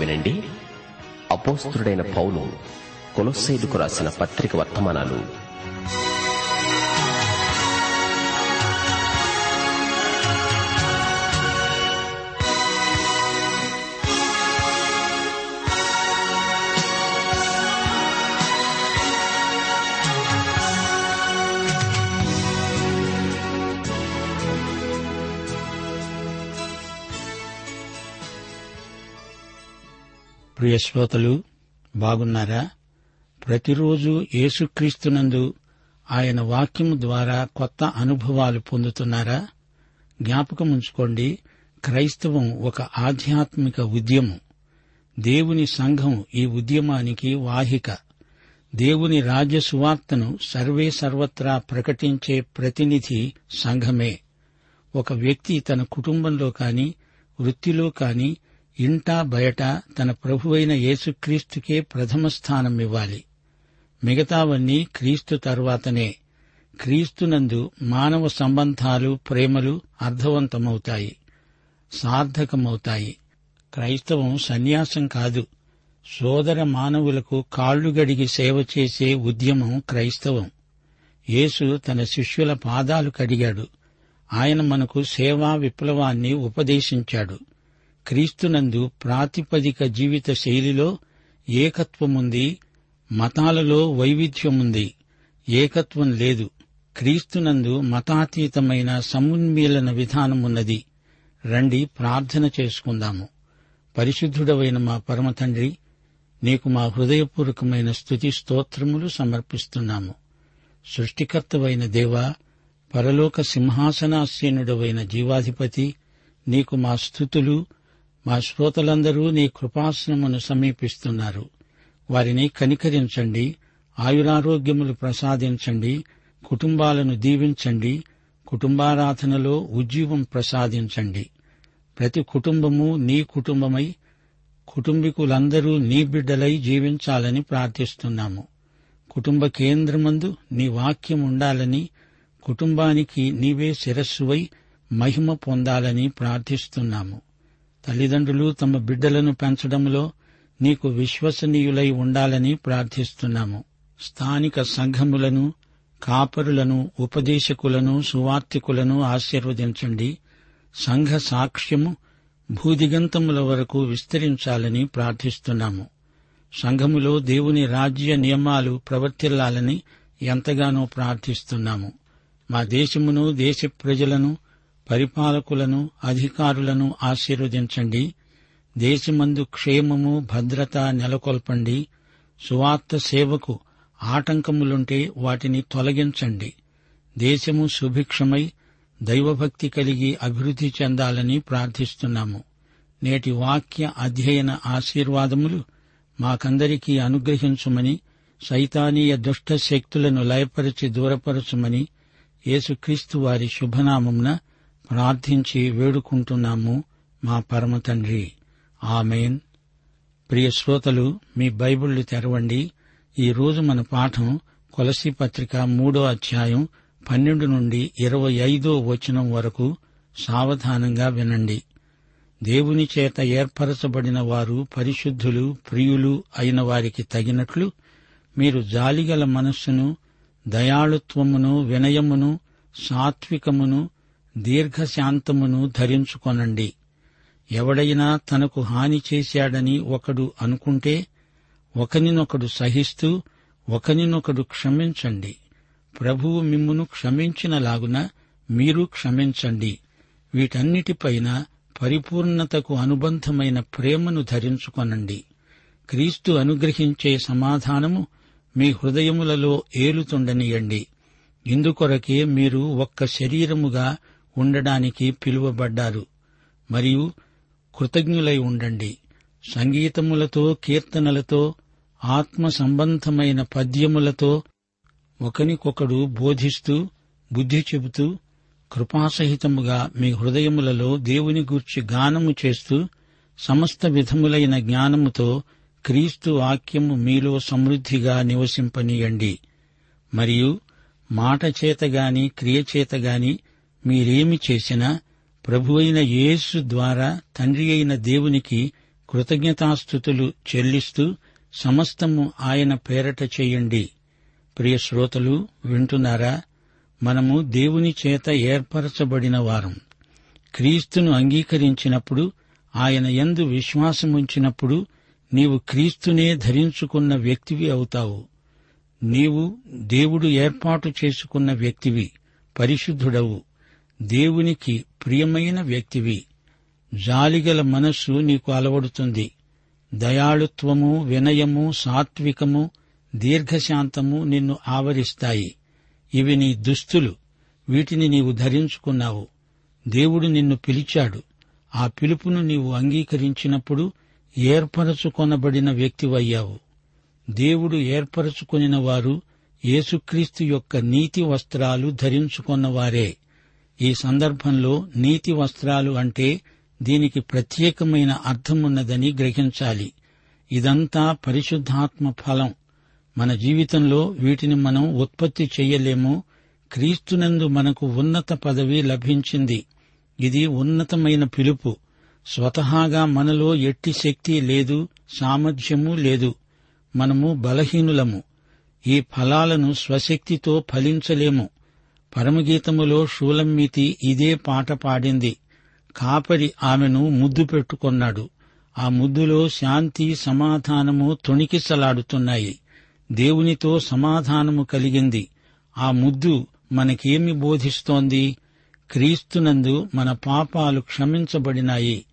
వినండి. అపోస్తుడైన పౌలు కొలొస్సైదుకు రాసిన పత్రిక వర్తమానాలు ప్రియ శ్రోతలు బాగున్నారా? ప్రతిరోజు యేసుక్రీస్తునందు ఆయన వాక్యము ద్వారా కొత్త అనుభవాలు పొందుతున్నారా? జ్ఞాపకం ఉంచుకోండి. క్రైస్తవం ఒక ఆధ్యాత్మిక ఉద్యమం. దేవుని సంఘం ఈ ఉద్యమానికి వాహిక. దేవుని రాజ్య సువార్తను సర్వే సర్వత్రా ప్రకటించే ప్రతినిధి సంఘమే. ఒక వ్యక్తి తన కుటుంబంలో కాని వృత్తిలో కాని ఇంటా బయట తన ప్రభువైన యేసుక్రీస్తుకే ప్రథమ స్థానం ఇవ్వాలి మిగతావన్నీ క్రీస్తు తర్వాతనే. క్రీస్తునందు మానవ సంబంధాలు ప్రేమలు అర్థవంతమవుతాయి. సార్థకమవుతాయి. క్రైస్తవం సన్యాసం కాదు. సోదర మానవులకు కాళ్ళు గడిగి సేవ చేసే ఉద్యమం క్రైస్తవం. యేసు తన శిష్యుల పాదాలు కడిగాడు. ఆయన మనకు సేవా విప్లవాన్ని ఉపదేశించాడు. క్రీస్తునందు ప్రాతిపదిక జీవిత శైలిలో ఏకత్వముంది మతాలలో వైవిధ్యముంది. ఏకత్వం లేదు. క్రీస్తునందు మతాతీతమైన సమున్మీలన విధానమున్నది. రండి ప్రార్థన చేసుకుందాము. పరిశుద్ధుడవైన మా పరమతండ్రి నీకు మా హృదయపూర్వకమైన స్థుతి స్తోత్రములు సమర్పిస్తున్నాము. సృష్టికర్తవైన దేవా పరలోక సింహాసనాసీనుడవైన జీవాధిపతి నీకు మా స్థుతులు మా శ్రోతలందరూ నీ కృపాసనమును సమీపిస్తున్నారు. వారిని కనికరించండి ఆయురారోగ్యములు ప్రసాదించండి కుటుంబాలను దీవించండి కుటుంబారాధనలో ఉజ్జీవం ప్రసాదించండి. ప్రతి కుటుంబము నీ కుటుంబమై కుటుంబీకులందరూ నీ బిడ్డలై జీవించాలని ప్రార్థిస్తున్నాము. కుటుంబ కేంద్రమందు నీ వాక్యం ఉండాలని కుటుంబానికి నీవే శిరస్సువై మహిమ పొందాలని ప్రార్థిస్తున్నాము. తల్లిదండ్రులు తమ బిడ్డలను పెంచడంలో నీకు విశ్వసనీయులై ఉండాలని ప్రార్థిస్తున్నాము. స్థానిక సంఘములను కాపరులను ఉపదేశకులను సువార్తికులను ఆశీర్వదించండి. సంఘ సాక్ష్యము భూదిగంతముల వరకు విస్తరించాలని ప్రార్థిస్తున్నాము. సంఘములో దేవుని రాజ్య నియమాలు ప్రవర్తిల్లాలని ఎంతగానో ప్రార్థిస్తున్నాము. మా దేశమును దేశ ప్రజలను పరిపాలకులను అధికారులను ఆశీర్వదించండి. దేశమందు క్షేమము భద్రత నెలకొల్పండి. సువార్త సేవకు ఆటంకములుంటే వాటిని తొలగించండి. దేశము సుభిక్షమై దైవభక్తి కలిగి అభివృద్ధి చెందాలని ప్రార్థిస్తున్నాము. నేటి వాక్య అధ్యయన ఆశీర్వాదములు మాకందరికీ అనుగ్రహించుమని సైతానీయ దుష్ట శక్తులను లయపరిచి దూరపరచుమని యేసుక్రీస్తు వారి శుభనామంన ప్రార్థించి వేడుకుంటున్నాము మా పరమ తండ్రి. ఆమెన్. ప్రియ శ్రోతలు మీ బైబిళ్ళు తెరవండి. ఈ రోజు మన పాఠం కొలసి పత్రిక మూడో అధ్యాయం పన్నెండు నుండి ఇరవై ఐదో వచనం వరకు సావధానంగా వినండి. దేవుని చేత ఏర్పరచబడిన వారు పరిశుద్ధులు ప్రియులు అయిన వారికి తగినట్లు మీరు జాలిగల మనస్సును దయాళుత్వమును వినయమును సాత్వికమును దీర్ఘశాంతమును ధరించుకొనండి. ఎవడైనా తనకు హాని చేశాడని ఒకడు అనుకుంటే ఒకనినొకడు సహిస్తూ ఒకనినొకడు క్షమించండి. ప్రభువు మిమ్మును క్షమించినలాగున మీరు క్షమించండి. వీటన్నిటిపైన పరిపూర్ణతకు అనుబంధమైన ప్రేమను ధరించుకొనండి. క్రీస్తు అనుగ్రహించే సమాధానము మీ హృదయములలో ఏలుతుండనియండి. ఇందుకొరకే మీరు ఒక్క శరీరముగా ఉండడానికి పిలువబడ్డారు. మరియు కృతజ్ఞులై ఉండండి. సంగీతములతో కీర్తనలతో ఆత్మ సంబంధమైన పద్యములతో ఒకనికొకడు బోధిస్తూ బుద్ధి చెబుతూ కృపాసహితముగా మీ హృదయములలో దేవుని గూర్చి గానము చేస్తూ సమస్త విధములైన జ్ఞానముతో క్రీస్తు వాక్యము మీలో సమృద్ధిగా నివసింపనీయండి. మరియు మాట చేతగాని క్రియచేతగాని మీరేమి చేసినా ప్రభువైన యేసు ద్వారా తండ్రి అయిన దేవునికి కృతజ్ఞతాస్థుతులు చెల్లిస్తూ సమస్తము ఆయన పేరట చేయండి. ప్రియ శ్రోతలు వింటున్నారా? మనము దేవుని చేత ఏర్పరచబడిన వారం. క్రీస్తును అంగీకరించినప్పుడు ఆయన ఎందు విశ్వాసముంచినప్పుడు నీవు క్రీస్తునే ధరించుకున్న వ్యక్తివి అవుతావు. నీవు దేవుడు ఏర్పాటు చేసుకున్న వ్యక్తివి పరిశుద్ధుడవు. దేవునికి ప్రియమైన వ్యక్తివి. జాలిగల మనస్సు నీకు అలవడుతుంది. దయాళుత్వము వినయము సాత్వికము దీర్ఘశాంతము నిన్ను ఆవరిస్తాయి. ఇవి నీ దుస్తులు వీటిని నీవు ధరించుకున్నావు. దేవుడు నిన్ను పిలిచాడు. ఆ పిలుపును నీవు అంగీకరించినప్పుడు ఏర్పరచుకొనబడిన వ్యక్తివయ్యావు. దేవుడు ఏర్పరచుకొనిన వారు యేసుక్రీస్తు యొక్క నీతి వస్త్రాలు ధరించుకొన్నవారే. ఈ సందర్భంలో నీతి వస్త్రాలు అంటే దీనికి ప్రత్యేకమైన అర్థమున్నదని గ్రహించాలి. ఇదంతా పరిశుద్ధాత్మ ఫలం. మన జీవితంలో వీటిని మనం ఉత్పత్తి చెయ్యలేము క్రీస్తునందు మనకు ఉన్నత పదవి లభించింది. ఇది ఉన్నతమైన పిలుపు. స్వతహాగా మనలో ఎట్టి శక్తి లేదు సామర్థ్యము లేదు. మనము బలహీనులము. ఈ ఫలాలను స్వశక్తితో ఫలించలేము. పరమగీతములో షూలమ్మితి ఇదే పాట పాడింది. కాపరి ఆమెను ముద్దు పెట్టుకొన్నాడు. ఆ ముద్దులో శాంతి సమాధానము తొణికిసలాడుతున్నాయి. దేవునితో సమాధానము కలిగింది. ఆ ముద్దు మనకేమి బోధిస్తోంది? క్రీస్తునందు మన పాపాలు క్షమించబడినాయి.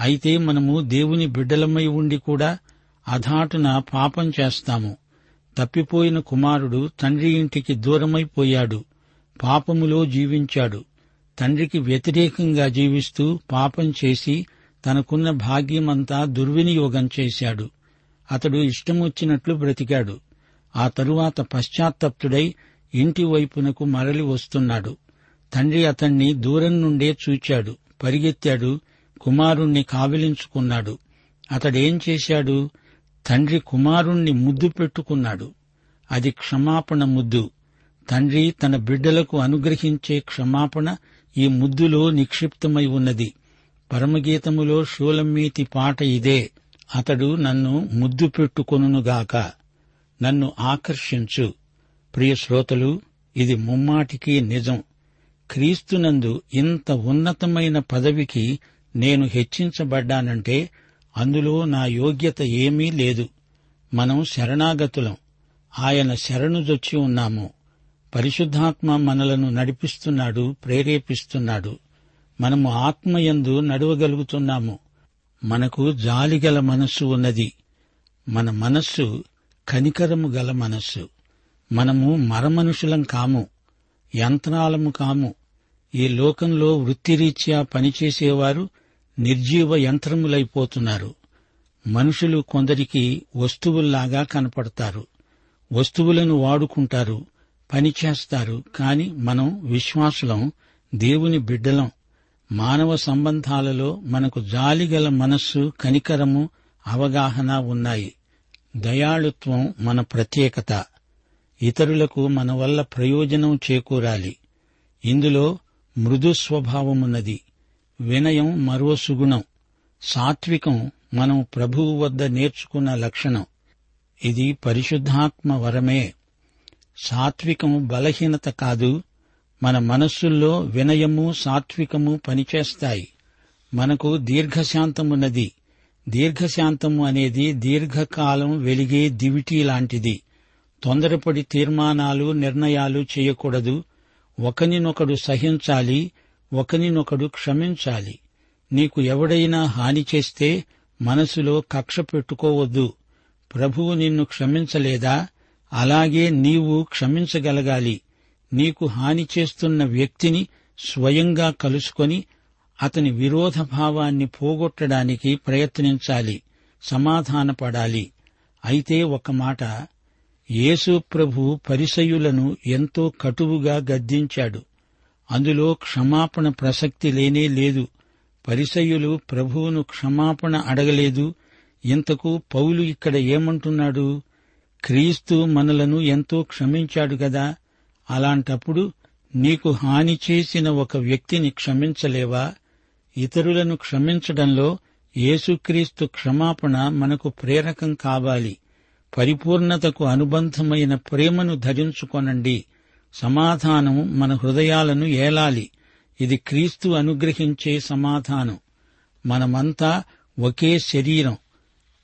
అయితే మనము దేవుని బిడ్డలమై ఉండి కూడా అధాటున పాపం చేస్తాము. తప్పిపోయిన కుమారుడు తండ్రి ఇంటికి దూరమైపోయాడు. పాపములో జీవించాడు. తండ్రికి వ్యతిరేకంగా జీవిస్తూ పాపం చేసి తనకున్న భాగ్యమంతా దుర్వినియోగం చేశాడు. అతడు ఇష్టమొచ్చినట్లు బ్రతికాడు. ఆ తరువాత పశ్చాత్తప్తుడై ఇంటి వైపునకు మరలి వస్తున్నాడు. తండ్రి అతణ్ణి దూరం నుండే చూచాడు. పరిగెత్తాడు. కుమారుణ్ణి కావిలించుకున్నాడు. అతడేం చేశాడు? తండ్రి కుమారుణ్ణి ముద్దు పెట్టుకున్నాడు. అది క్షమాపణ ముద్దు. తండ్రి తన బిడ్డలకు అనుగ్రహించే క్షమాపణ ఈ ముద్దులో నిక్షిప్తమై ఉన్నది. పరమగీతములో షూలమ్మీతి పాట ఇదే. అతడు నన్ను ముద్దు పెట్టుకొనుగాక నన్ను ఆకర్షించు. ప్రియ శ్రోతలు ఇది ముమ్మాటికి నిజం. క్రీస్తునందు ఇంత ఉన్నతమైన పదవికి నేను హెచ్చించబడ్డానంటే అందులో నా యోగ్యత ఏమీ లేదు. మనం శరణాగతులం. ఆయన శరణుజొచ్చి ఉన్నాము. పరిశుద్ధాత్మ మనలను నడిపిస్తున్నాడు ప్రేరేపిస్తున్నాడు. మనము ఆత్మయందు నడవగలుగుతున్నాము. మనకు జాలిగల మనస్సు ఉన్నది. మన మనస్సు కనికరము గల మనస్సు. మనము మరమనుషులం కాము యంత్రాలము కాము. ఈ లోకంలో వృత్తిరీత్యా పనిచేసేవారు నిర్జీవ యంత్రములైపోతున్నారు. మనుషులు కొందరికి వస్తువుల్లాగా కనపడతారు. వస్తువులను వాడుకుంటారు. పనిచేస్తారు కాని మనం విశ్వాసులం దేవుని బిడ్డలం. మానవ సంబంధాలలో మనకు జాలిగల మనస్సు కనికరము అవగాహన ఉన్నాయి. దయాళుత్వం మన ప్రత్యేకత. ఇతరులకు మన వల్ల ప్రయోజనం చేకూరాలి. ఇందులో మృదు స్వభావమున్నది. వినయం మరో సుగుణం. సాత్వికం మనం ప్రభువు వద్ద నేర్చుకున్న లక్షణం. ఇది పరిశుద్ధాత్మ వరమే. సాత్వికం బలహీనత కాదు. మన మనస్సుల్లో వినయము సాత్వికము పనిచేస్తాయి. మనకు దీర్ఘశాంతమున్నది. దీర్ఘశాంతము అనేది దీర్ఘకాలం వెలిగే దివిటీ లాంటిది. తొందరపడి తీర్మానాలు నిర్ణయాలు చేయకూడదు. ఒకనినొకడు సహించాలి ఒకనినొకడు క్షమించాలి. నీకు ఎవడైనా హాని చేస్తే మనసులో కక్ష పెట్టుకోవద్దు. ప్రభువు నిన్ను క్షమించలేదా? అలాగే నీవు క్షమించగలగాలి. నీకు హాని చేస్తున్న వ్యక్తిని స్వయంగా కలుసుకొని అతని విరోధ భావాన్ని పోగొట్టడానికి ప్రయత్నించాలి. సమాధానపడాలి. అయితే ఒక మాట యేసు ప్రభు పరిసయులను ఎంతో కటువుగా గద్దించాడు. అందులో క్షమాపణ ప్రసక్తి లేనే లేదు. పరిసయులు ప్రభువును క్షమాపణ అడగలేదు. ఇంతకు పౌలు ఇక్కడ ఏమంటున్నాడు? క్రీస్తు మనలను ఎంతో క్షమించాడు గదా? అలాంటప్పుడు నీకు హాని చేసిన ఒక వ్యక్తిని క్షమించలేవా? ఇతరులను క్షమించడంలో యేసుక్రీస్తు క్షమాపణ మనకు ప్రేరకం కావాలి. పరిపూర్ణతకు అనుబంధమైన ప్రేమను ధరించుకొనండి. సమాధానం మన హృదయాలను ఏలాలి. ఇది క్రీస్తు అనుగ్రహించే సమాధానం. మనమంతా ఒకే శరీరం.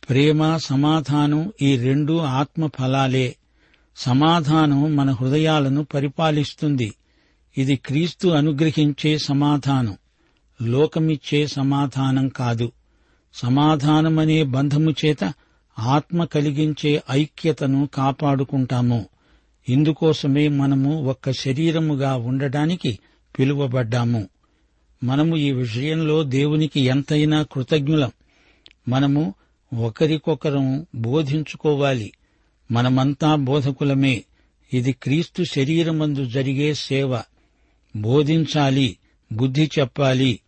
ప్రేమ సమాధానం ఈ రెండు ఆత్మ ఫలాలే సమాధానం మన హృదయాలను పరిపాలిస్తుంది. ఇది క్రీస్తు అనుగ్రహించే సమాధానం. లోకమిచ్చే సమాధానం కాదు. సమాధానమనే బంధము చేత ఆత్మ కలిగించే ఐక్యతను కాపాడుకుంటాము. ఇందుకోసమే మనము ఒక్క శరీరముగా ఉండడానికి పిలువబడ్డాము. మనము ఈ విషయంలో దేవునికి ఎంతైనా కృతజ్ఞులం. మనము ఒకరికొకరం బోధించుకోవాలి. మనమంతా బోధకులమే. ఇది క్రీస్తు శరీరమందు జరిగే సేవ. బోధించాలి బుద్ధి చెప్పాలి.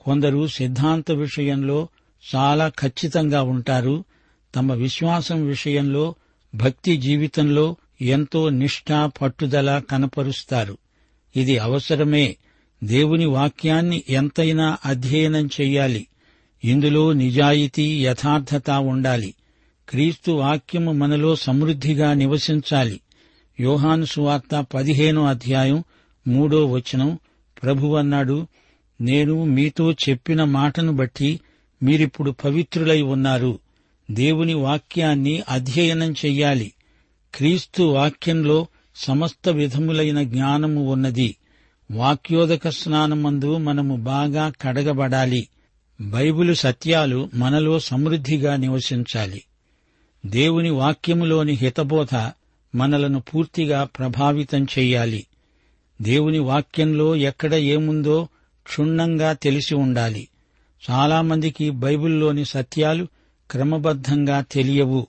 కొందరు సిద్ధాంత విషయంలో చాలా ఖచ్చితంగా ఉంటారు. తమ విశ్వాసం విషయంలో భక్తి జీవితంలో ఎంతో నిష్ఠ పట్టుదల కనపరుస్తారు. ఇది అవసరమే. దేవుని వాక్యాన్ని ఎంతైనా అధ్యయనం చెయ్యాలి ఇందులో నిజాయితీ యథార్థత ఉండాలి. క్రీస్తు వాక్యము మనలో సమృద్ధిగా నివసించాలి. యోహాను సువార్త పదిహేనో అధ్యాయం మూడో వచనం ప్రభువన్నాడు నేను మీతో చెప్పిన మాటను బట్టి మీరిప్పుడు పవిత్రులై ఉన్నారు. దేవుని వాక్యాన్ని అధ్యయనం చెయ్యాలి. క్రీస్తు వాక్యంలో సమస్త విధములైన జ్ఞానము ఉన్నది. వాక్యోదక స్నానమందు మనము బాగా కడగబడాలి. బైబిలు సత్యాలు మనలో సమృద్ధిగా నివసించాలి. దేవుని వాక్యములోని హితబోధ మనలను పూర్తిగా ప్రభావితం చెయ్యాలి దేవుని వాక్యంలో ఎక్కడ ఏముందో క్షుణ్ణంగా తెలిసి ఉండాలి. చాలామందికి బైబిల్లోని సత్యాలు క్రమబద్ధంగా తెలియవు.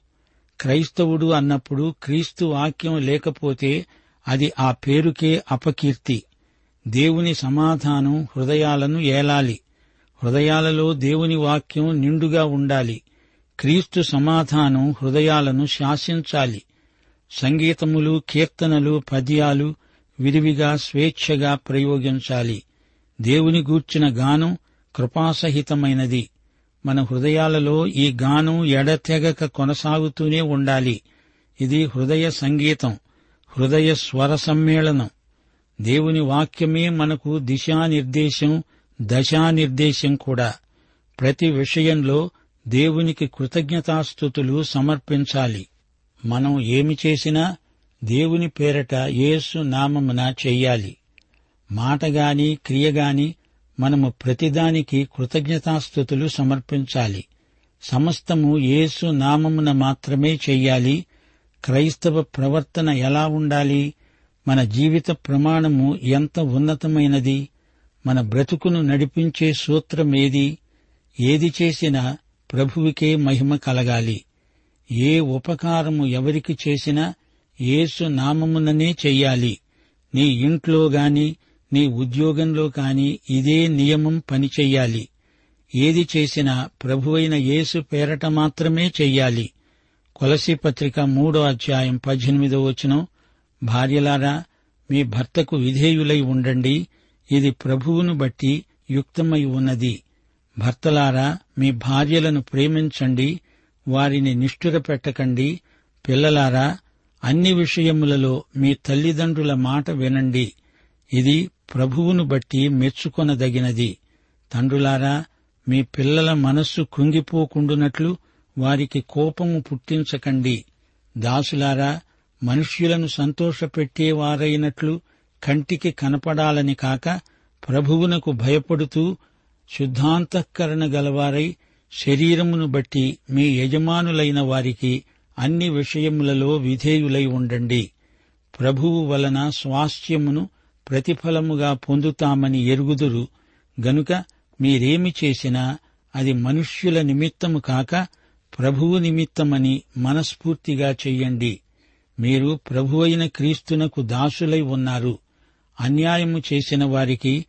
క్రైస్తవుడు అన్నప్పుడు క్రీస్తు వాక్యం లేకపోతే అది ఆ పేరుకే అపకీర్తి. దేవుని సమాధానం హృదయాలను ఏలాలి. హృదయాలలో దేవుని వాక్యం నిండుగా ఉండాలి. క్రీస్తు సమాధానం హృదయాలను శాసించాలి. సంగీతములు కీర్తనలు పద్యాలు విరివిగా స్వేచ్ఛగా ప్రయోగించాలి. దేవుని గూర్చిన గానం కృపాసహితమైనది. మన హృదయాలలో ఈ గానం ఎడతెగక కొనసాగుతూనే ఉండాలి. ఇది హృదయ సంగీతం హృదయ స్వర సమ్మేళనం. దేవుని వాక్యమే మనకు దిశానిర్దేశం దశానిర్దేశం కూడా. ప్రతి విషయంలో దేవునికి కృతజ్ఞతాస్థుతులు సమర్పించాలి. మనం ఏమి చేసినా దేవుని పేరట యేసు నామమున చెయ్యాలి. మాటగాని క్రియగాని మనము ప్రతిదానికి కృతజ్ఞతాస్థుతులు సమర్పించాలి. సమస్తము యేసు నామమున మాత్రమే చెయ్యాలి. క్రైస్తవ ప్రవర్తన ఎలా ఉండాలి? మన జీవిత ప్రమాణము ఎంత ఉన్నతమైనది? మన బ్రతుకును నడిపించే సూత్రమేది? ఏది చేసినా ప్రభువుకే మహిమ కలగాలి. ఏ ఉపకారము ఎవరికి చేసినా యేసు నామముననే చెయ్యాలి. నీ ఇంట్లో గాని నీ ఉద్యోగంలో కాని ఇదే నియమం పనిచెయ్యాలి ఏది చేసినా ప్రభువైన యేసు పేరట మాత్రమే చెయ్యాలి. కొలసి పత్రిక మూడో అధ్యాయం పద్దెనిమిదో వచనం. భార్యలారా మీ భర్తకు విధేయులై ఉండండి. ఇది ప్రభువును బట్టి యుక్తమై ఉన్నది. భర్తలారా మీ భార్యలను ప్రేమించండి వారిని నిష్ఠుర పెట్టకండి. పిల్లలారా అన్ని విషయములలో మీ తల్లిదండ్రుల మాట వినండి. ఇది ప్రభువును బట్టి మెచ్చుకొనదగినది. తండ్రులారా మీ పిల్లల మనస్సు కుంగిపోకుండునట్లు వారికి కోపము పుట్టించకండి. దాసులారా మనుష్యులను సంతోషపెట్టేవారైనట్లు కంటికి కనపడాలని కాక ప్రభువునకు భయపడుతూ శుద్ధాంతఃకరణ గలవారై శరీరమును బట్టి మీ యజమానులైన వారికి అన్ని విషయములలో విధేయులై ఉండండి. ప్రభువు వలన స్వాస్థ్యమును ప్రతిఫలముగా పొందుతామని ఎరుగుదురు. గనుక మీరేమి చేసినా అది మనుష్యుల నిమిత్తము కాక ప్రభువు నిమిత్తమని మనస్ఫూర్తిగా చెయ్యండి. మీరు ప్రభువైన క్రీస్తునకు దాసులై ఉన్నారు. అన్యాయము చేసిన వారికి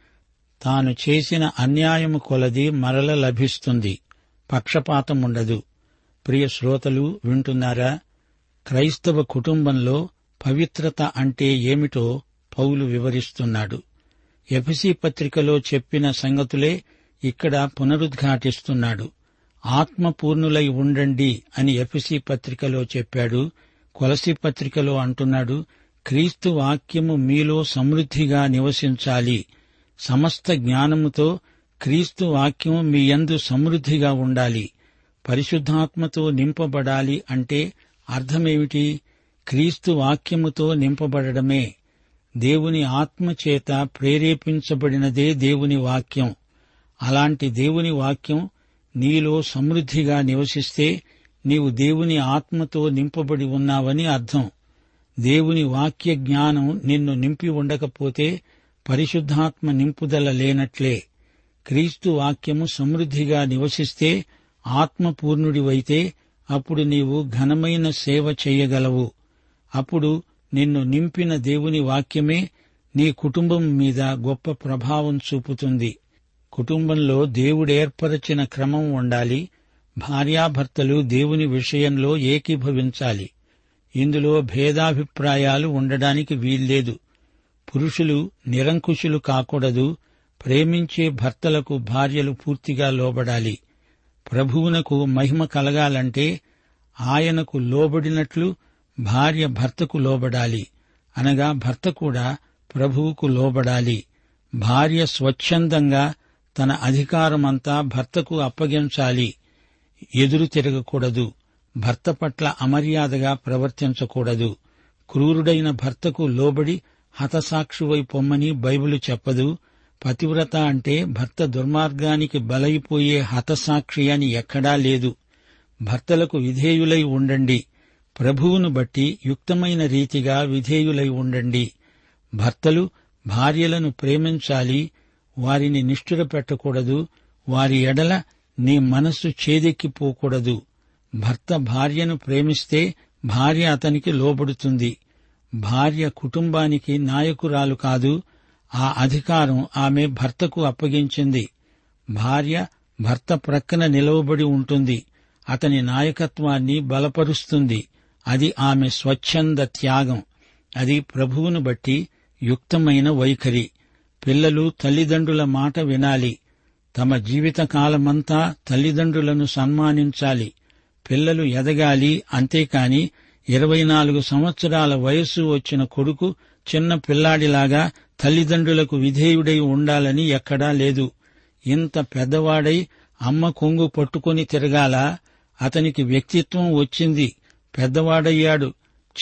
తాను చేసిన అన్యాయము కొలది మరల లభిస్తుంది. పక్షపాతం ఉండదు ప్రియ శ్రోతలు వింటున్నారా? క్రైస్తవ కుటుంబంలో పవిత్రత అంటే ఏమిటో పౌలు వివరిస్తున్నాడు. ఎఫ్సి పత్రికలో చెప్పిన సంగతులే ఇక్కడ పునరుద్ఘాటిస్తున్నాడు. ఆత్మపూర్ణులై ఉండండి అని ఎఫ్సి పత్రికలో చెప్పాడు. కొలసి పత్రికలో అంటున్నాడు క్రీస్తు వాక్యము మీలో సమృద్ధిగా నివసించాలి. సమస్త జ్ఞానముతో క్రీస్తు వాక్యము మీ యందు సమృద్ధిగా ఉండాలి. పరిశుద్ధాత్మతో నింపబడాలి అంటే అర్థమేమిటి? క్రీస్తు వాక్యముతో నింపబడడమే. దేవుని ఆత్మచేత ప్రేరేపించబడినదే దేవుని వాక్యం. అలాంటి దేవుని వాక్యం నీలో సమృద్ధిగా నివసిస్తే నీవు దేవుని ఆత్మతో నింపబడి ఉన్నావని అర్థం. దేవుని వాక్య జ్ఞానం నిన్ను నింపి ఉండకపోతే పరిశుద్ధాత్మ నింపుదల లేనట్లే. క్రీస్తు వాక్యము సమృద్ధిగా నివసిస్తే ఆత్మపూర్ణుడివైతే అప్పుడు నీవు ఘనమైన సేవ చేయగలవు. అప్పుడు నిన్ను నింపిన దేవుని వాక్యమే నీ కుటుంబం మీద గొప్ప ప్రభావం చూపుతుంది. కుటుంబంలో దేవుడేర్పరచిన క్రమం ఉండాలి. భార్యాభర్తలు దేవుని విషయంలో ఏకీభవించాలి. ఇందులో భేదాభిప్రాయాలు ఉండడానికి వీల్లేదు. పురుషులు నిరంకుశులు కాకూడదు. ప్రేమించే భర్తలకు భార్యలు పూర్తిగా లోబడాలి. ప్రభువునకు మహిమ కలగాలంటే ఆయనకు లోబడినట్లు భార్య భర్తకు లోబడాలి. అనగా భర్త కూడా ప్రభువుకు లోబడాలి. భార్య స్వచ్ఛందంగా తన అధికారమంతా భర్తకు అప్పగించాలి. ఎదురు తిరగకూడదు. భర్త పట్ల అమర్యాదగా ప్రవర్తించకూడదు. క్రూరుడైన భర్తకు లోబడి హతసాక్షువై పొమ్మని బైబిలు చెప్పదు. పతివ్రత అంటే భర్త దుర్మార్గానికి బలైపోయే హతసాక్షి అని ఎక్కడా లేదు. భర్తలకు విధేయులై ఉండండి. ప్రభువును బట్టి యుక్తమైన రీతిగా విధేయులై ఉండండి. భర్తలు భార్యలను ప్రేమించాలి. వారిని నిష్ఠుర పెట్టకూడదు వారి ఎడల నీ మనస్సు చేదెక్కిపోకూడదు. భర్త భార్యను ప్రేమిస్తే భార్య అతనికి లోబడుతుంది. భార్య కుటుంబానికి నాయకురాలు కాదు ఆ అధికారం ఆమె భర్తకు అప్పగించింది. భార్య భర్త ప్రక్కన నిలవబడి ఉంటుంది. అతని నాయకత్వాన్ని బలపరుస్తుంది. అది ఆమె స్వచ్ఛంద త్యాగం. అది ప్రభువును బట్టి యుక్తమైన వైఖరి. పిల్లలు తల్లిదండ్రుల మాట వినాలి. తమ జీవితకాలమంతా తల్లిదండ్రులను సన్మానించాలి. పిల్లలు ఎదగాలి అంతేకాని ఇరవై నాలుగు సంవత్సరాల వయస్సు వచ్చిన కొడుకు చిన్న పిల్లాడిలాగా తల్లిదండ్రులకు విధేయుడై ఉండాలని ఎక్కడా లేదు. ఇంత పెద్దవాడై అమ్మ కొంగు పట్టుకుని తిరగాల అతనికి వ్యక్తిత్వం వచ్చింది. పెద్దవాడయ్యాడు.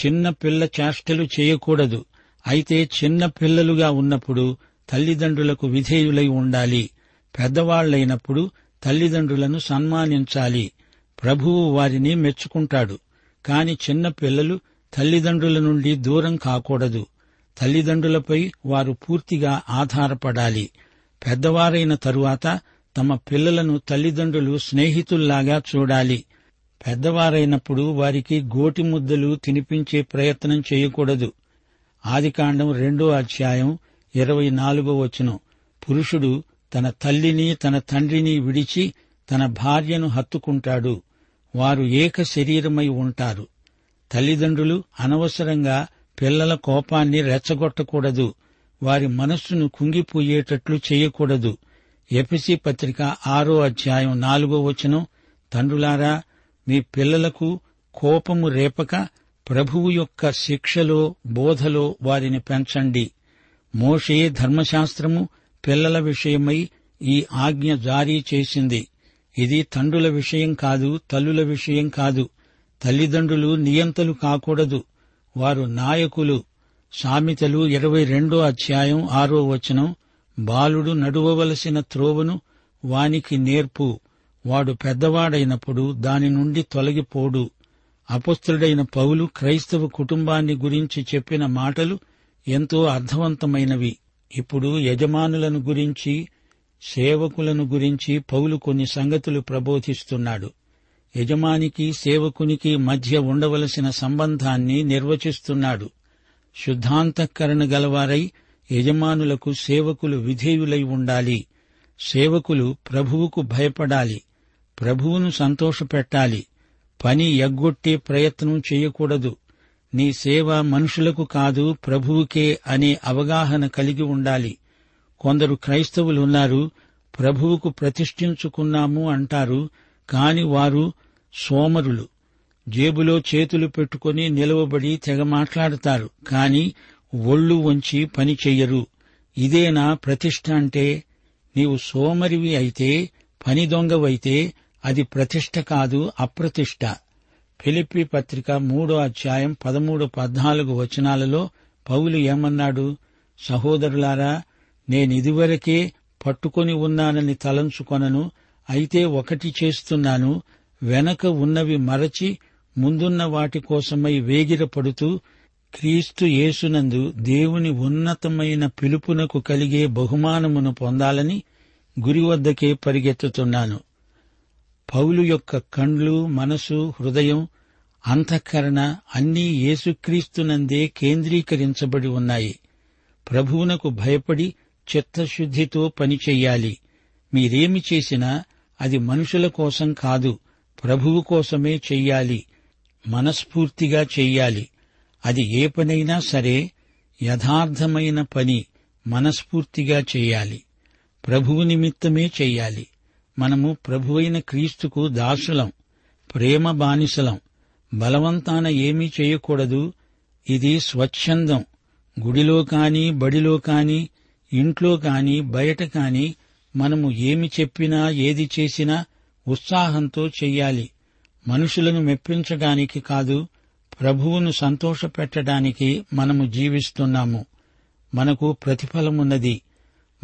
చిన్న పిల్ల చేష్టలు చేయకూడదు. అయితే చిన్న పిల్లలుగా ఉన్నప్పుడు తల్లిదండ్రులకు విధేయులై ఉండాలి. పెద్దవాళ్ళైనప్పుడు తల్లిదండ్రులను సన్మానించాలి. ప్రభువు వారిని మెచ్చుకుంటాడు. కాని చిన్న పిల్లలు తల్లిదండ్రుల నుండి దూరం కాకూడదు. తల్లిదండ్రులపై వారు పూర్తిగా ఆధారపడాలి. పెద్దవారైన తరువాత తమ పిల్లలను తల్లిదండ్రులు స్నేహితుల్లాగా చూడాలి. పెద్దవారైనప్పుడు వారికి గోటి ముద్దలు తినిపించే ప్రయత్నం చేయకూడదు. ఆదికాండం రెండో అధ్యాయం ఇరవై నాలుగో వచనం. పురుషుడు తన తల్లిని తన తండ్రిని విడిచి తన భార్యను హత్తుకుంటాడు. వారు ఏక శరీరమై ఉంటారు. తల్లిదండ్రులు అనవసరంగా పిల్లల కోపాన్ని రెచ్చగొట్టకూడదు. వారి మనస్సును కుంగిపోయేటట్లు చేయకూడదు. ఎపిసి పత్రిక ఆరో అధ్యాయం నాలుగో వచనం తండ్రులారా మీ పిల్లలకు కోపము రేపక ప్రభువు యొక్క శిక్షలో బోధలో వారిని పెంచండి. మోషే ధర్మశాస్త్రము పిల్లల విషయమై ఈ ఆజ్ఞ జారీ చేసింది. ఇది తండ్రుల విషయం కాదు తల్లుల విషయం కాదు. తల్లిదండ్రులు నియంతలు కాకూడదు. వారు నాయకులు. సామెతలు ఇరవై రెండో అధ్యాయం ఆరో వచనం. బాలుడు నడువవలసిన త్రోవను వానికి నేర్పు. వాడు పెద్దవాడైనప్పుడు దాని నుండి తొలగిపోడు. అపస్తుడైన పౌలు క్రైస్తవ కుటుంబాన్ని గురించి చెప్పిన మాటలు ఎంతో అర్థవంతమైనవి. ఇప్పుడు యజమానులను గురించి సేవకులను గురించి పౌలు కొన్ని సంగతులు ప్రబోధిస్తున్నాడు. యజమానికి సేవకునికి మధ్య ఉండవలసిన సంబంధాన్ని నిర్వచిస్తున్నాడు. శుద్ధాంతఃకరణ గలవారై యజమానులకు సేవకులు విధేయులై ఉండాలి. సేవకులు ప్రభువుకు భయపడాలి. ప్రభువును సంతోషపెట్టాలి. పని ఎగ్గొట్టే ప్రయత్నం చేయకూడదు. నీ సేవ మనుషులకు కాదు ప్రభువుకే అనే అవగాహన కలిగి ఉండాలి. కొందరు క్రైస్తవులున్నారు ప్రభువుకు ప్రతిష్ఠించుకున్నాము అంటారు కాని వారు సోమరులు. జేబులో చేతులు పెట్టుకుని నిలవబడి తెగ మాట్లాడతారు కాని ఒళ్ళు వంచి పని చెయ్యరు. ఇదేనా ప్రతిష్ట అంటే? నీవు సోమరివి అయితే పని దొంగవైతే అది ప్రతిష్ట కాదు అప్రతిష్ట ఫిలిప్పి పత్రిక మూడో అధ్యాయం పదమూడు పద్నాలుగు వచనాలలో పౌలు ఏమన్నాడు? సహోదరులారా నేనిదివరకే పట్టుకొని ఉన్నానని తలంచుకొనను అయితే ఒకటి చేస్తున్నాను వెనక ఉన్నవి మరచి ముందున్న వాటి కోసమై వేగిరపడుతూ క్రీస్తు యేసునందు దేవుని ఉన్నతమైన పిలుపునకు కలిగే బహుమానమును పొందాలని గురి వద్దకే పరిగెత్తుతున్నాను. పౌలు యొక్క కండ్లు మనసు హృదయం అంతఃకరణ అన్నీ యేసుక్రీస్తునందే కేంద్రీకరించబడి ఉన్నాయి. ప్రభువునకు భయపడి చిత్తశుద్ధితో పనిచెయ్యాలి మీరేమి చేసినా అది మనుషుల కోసం కాదు ప్రభువు కోసమే చెయ్యాలి. మనస్ఫూర్తిగా చెయ్యాలి. అది ఏ పనైనా సరే యథార్థమైన పని మనస్ఫూర్తిగా చెయ్యాలి. ప్రభువు నిమిత్తమే చెయ్యాలి. మనము ప్రభువైన క్రీస్తుకు దాసులం ప్రేమ బానిసలం బలవంతాన ఏమీ చేయకూడదు. ఇది స్వచ్ఛందం. గుడిలో కాని బడిలో కాని ఇంట్లో కాని బయట కాని మనము ఏమి చెప్పినా ఏది చేసినా ఉత్సాహంతో చెయ్యాలి. మనుషులను మెప్పించడానికి కాదు ప్రభువును సంతోషపెట్టడానికి మనము జీవిస్తున్నాము. మనకు ప్రతిఫలమున్నది.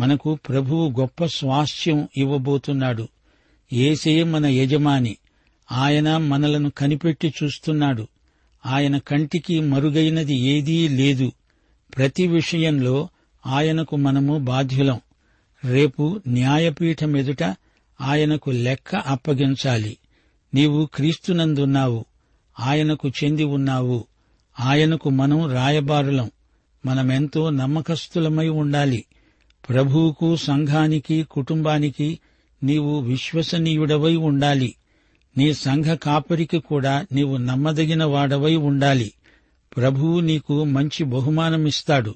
మనకు ప్రభువు గొప్ప స్వాస్థ్యం ఇవ్వబోతున్నాడు. ఏసే మన యజమాని. ఆయన మనలను కనిపెట్టి చూస్తున్నాడు. ఆయన కంటికి మరుగైనది ఏదీ లేదు. ప్రతి విషయంలో ఆయనకు మనము బాధ్యులం. రేపు న్యాయపీఠం ఎదుట ఆయనకు లెక్క అప్పగించాలి. నీవు క్రీస్తునందున్నావు. ఆయనకు చెంది ఉన్నావు. ఆయనకు మనం రాయబారులం. మనమెంతో నమ్మకస్తులమై ఉండాలి. ప్రభువుకు సంఘానికి కుటుంబానికి నీవు విశ్వసనీయుడవై ఉండాలి. నీ సంఘ కాపరికి కూడా నీవు నమ్మదగిన వాడవై ఉండాలి. ప్రభువు నీకు మంచి బహుమానమిస్తాడు.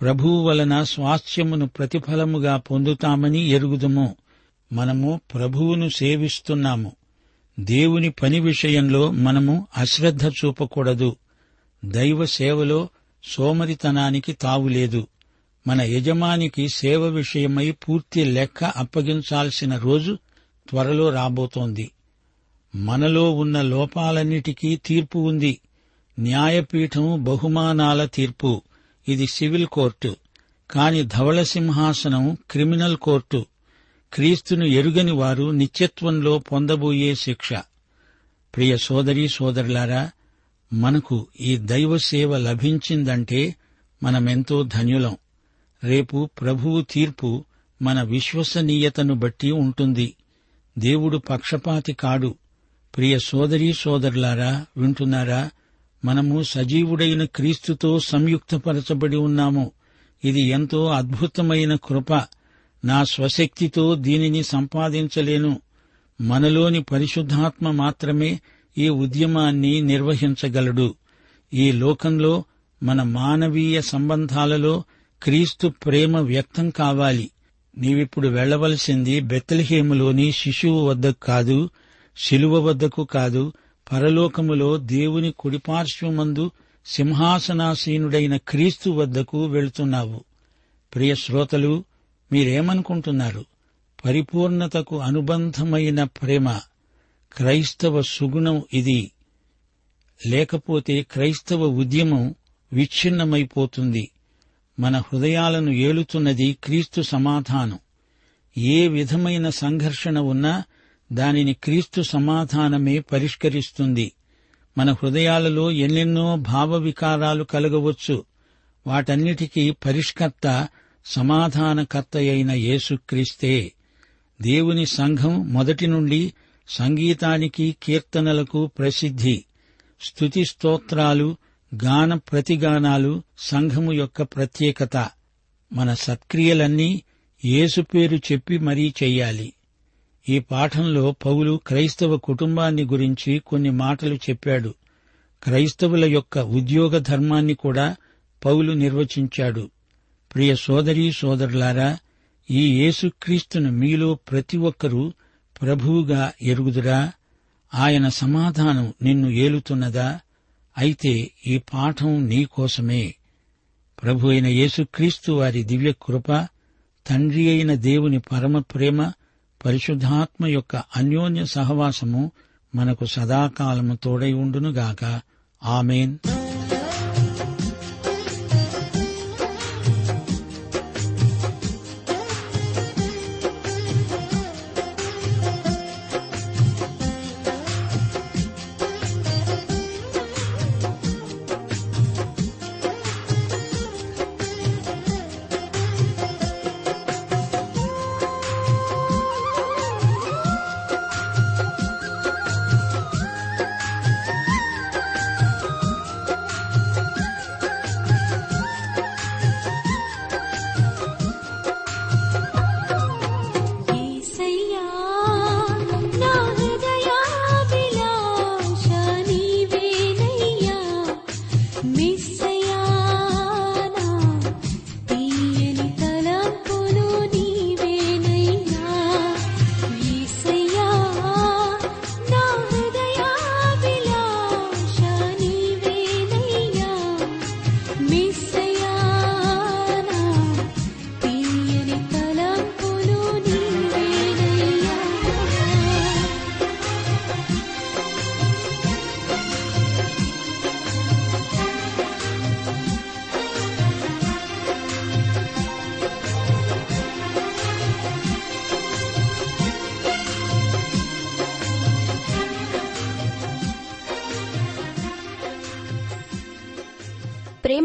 ప్రభువు వలన స్వాస్థ్యమును ప్రతిఫలముగా పొందుతామని ఎరుగుదుము. మనము ప్రభువును సేవిస్తున్నాము. దేవుని పని విషయంలో మనము అశ్రద్ధ చూపకూడదు. దైవ సేవలో సోమరితనానికి తావులేదు మన యజమానికి సేవ విషయమై పూర్తి లెక్క అప్పగించాల్సిన రోజు త్వరలో రాబోతోంది. మనలో ఉన్న లోపాలన్నిటికీ తీర్పు ఉంది. న్యాయపీఠం బహుమానాల తీర్పు. ఇది సివిల్ కోర్టు. కాని ధవళ సింహాసనం క్రిమినల్ కోర్టు. క్రీస్తును ఎరుగని వారు నిత్యత్వంలో పొందబోయే శిక్ష. ప్రియ సోదరీ సోదరులారా మనకు ఈ దైవ సేవ లభించిందంటే మనమెంతో ధన్యులం. రేపు ప్రభువు తీర్పు మన విశ్వసనీయతను బట్టి ఉంటుంది. దేవుడు పక్షపాతి కాడు. ప్రియ సోదరీ సోదరులారా వింటున్నారా? మనము సజీవుడైన క్రీస్తుతో సంయుక్తపరచబడి ఉన్నాము. ఇది ఎంతో అద్భుతమైన కృప. నా స్వశక్తితో దీనిని సంపాదించలేను. మనలోని పరిశుద్ధాత్మ మాత్రమే ఈ ఉద్యమాన్ని నిర్వహించగలడు. ఈ లోకంలో మన మానవీయ సంబంధాలలో క్రీస్తు ప్రేమ వ్యక్తం కావాలి. నీవిప్పుడు వెళ్ళవలసింది బెత్తలహేములోని శిశువు వద్దకు కాదు శిలువ వద్దకు కాదు పరలోకములో దేవుని కుడిపార్శ్వమందు సింహాసనాసీనుడైన క్రీస్తు వద్దకు వెళుతున్నావు. ప్రియ శ్రోతలు మీరేమనుకుంటున్నారు? పరిపూర్ణతకు అనుబంధమైన ప్రేమ క్రైస్తవ సుగుణం ఇది. లేకపోతే క్రైస్తవ ఉద్యమం విచ్ఛిన్నమైపోతుంది. మన హృదయాలను ఏలుతున్నది క్రీస్తు సమాధానం. ఏ విధమైన సంఘర్షణ ఉన్నా దానిని క్రీస్తు సమాధానమే పరిష్కరిస్తుంది. మన హృదయాలలో ఎన్నెన్నో భావ వికారాలు కలగవచ్చు. వాటన్నిటికీ పరిష్కర్త సమాధానకర్తయైన యేసుక్రీస్తే. దేవుని సంఘం మొదటి నుండి సంగీతానికి కీర్తనలకు ప్రసిద్ధి. స్తుతి స్తోత్రాలు గాన ప్రతిగానాలు సంఘము యొక్క ప్రత్యేకత. మన సత్క్రియలన్నీ యేసు పేరు చెప్పి మరీ చెయ్యాలి. ఈ పాఠంలో పౌలు క్రైస్తవ కుటుంబాన్ని గురించి కొన్ని మాటలు చెప్పాడు. క్రైస్తవుల యొక్క ఉద్యోగ ధర్మాన్ని కూడా పౌలు నిర్వచించాడు. ప్రియ సోదరీ సోదరులారా ఈ యేసుక్రీస్తును మీలో ప్రతి ఒక్కరూ ప్రభువుగా ఎరుగుదురా? ఆయన సమాధానం నిన్ను ఏలుతున్నదా? అయితే ఈ పాఠం నీకోసమే ప్రభు అయిన యేసుక్రీస్తు వారి దివ్య కృప తండ్రి అయిన దేవుని పరమ ప్రేమ పరిశుద్ధాత్మ యొక్క అన్యోన్య సహవాసము మనకు సదాకాలము తోడై ఉండునుగాక. ఆమెన్.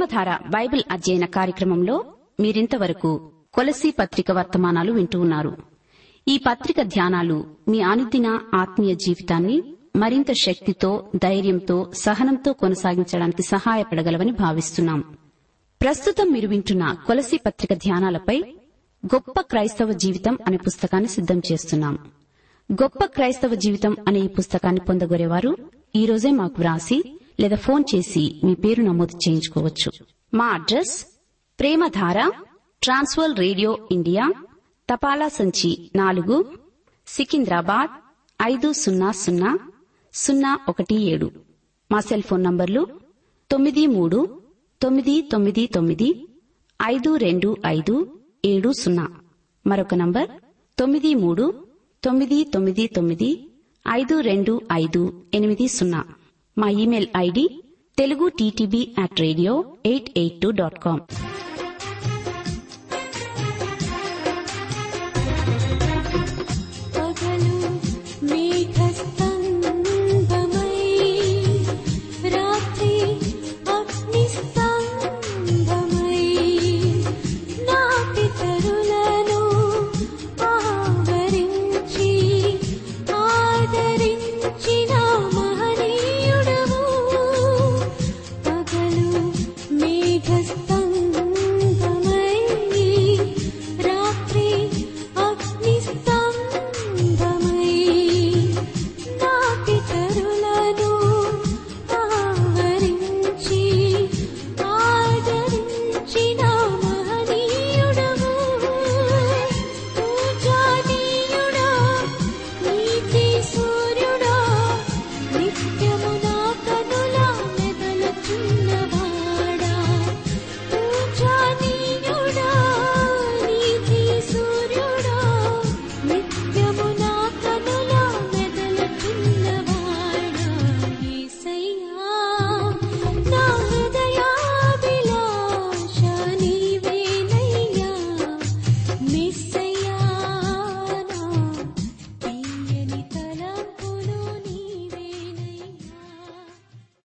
జీవధార బైబిల్ అధ్యయన కార్యక్రమంలో మీరింతవరకు కొలసీ పత్రిక వర్తమానాలు వింటూ ఉన్నారు. ఈ పత్రిక ధ్యానాలు మీ అనుదిన ఆత్మీయ జీవితాన్ని మరింత శక్తితో ధైర్యంతో సహనంతో కొనసాగించడానికి సహాయపడగలవని భావిస్తున్నాం. ప్రస్తుతం మీరు వింటున్న కొలసీ పత్రిక ధ్యానాలపై గొప్ప క్రైస్తవ జీవితం అనే పుస్తకాన్ని సిద్ధం చేస్తున్నాం. గొప్ప క్రైస్తవ జీవితం అనే ఈ పుస్తకాన్ని పొందగోరేవారు ఈ రోజే మాకు వ్రాసి లేదా ఫోన్ చేసి మీ పేరు నమోదు చేయించుకోవచ్చు. మా address Premadhara trans world radio India తపాలా సంచి నాలుగు సికింద్రాబాద్ ఐదు సున్నా సున్నా సున్నా ఒకటి ఏడు. మా సెల్ ఫోన్ నంబర్లు తొమ్మిది మూడు తొమ్మిది తొమ్మిది తొమ్మిది ఐదు రెండు ఐదు ఏడు సున్నా. మరొక నంబర్ తొమ్మిది మూడు తొమ్మిది తొమ్మిది తొమ్మిది ఐదు రెండు ఐదు ఎనిమిది సున్నా. మా email ID Telugu TTB at radio eight eight two dot com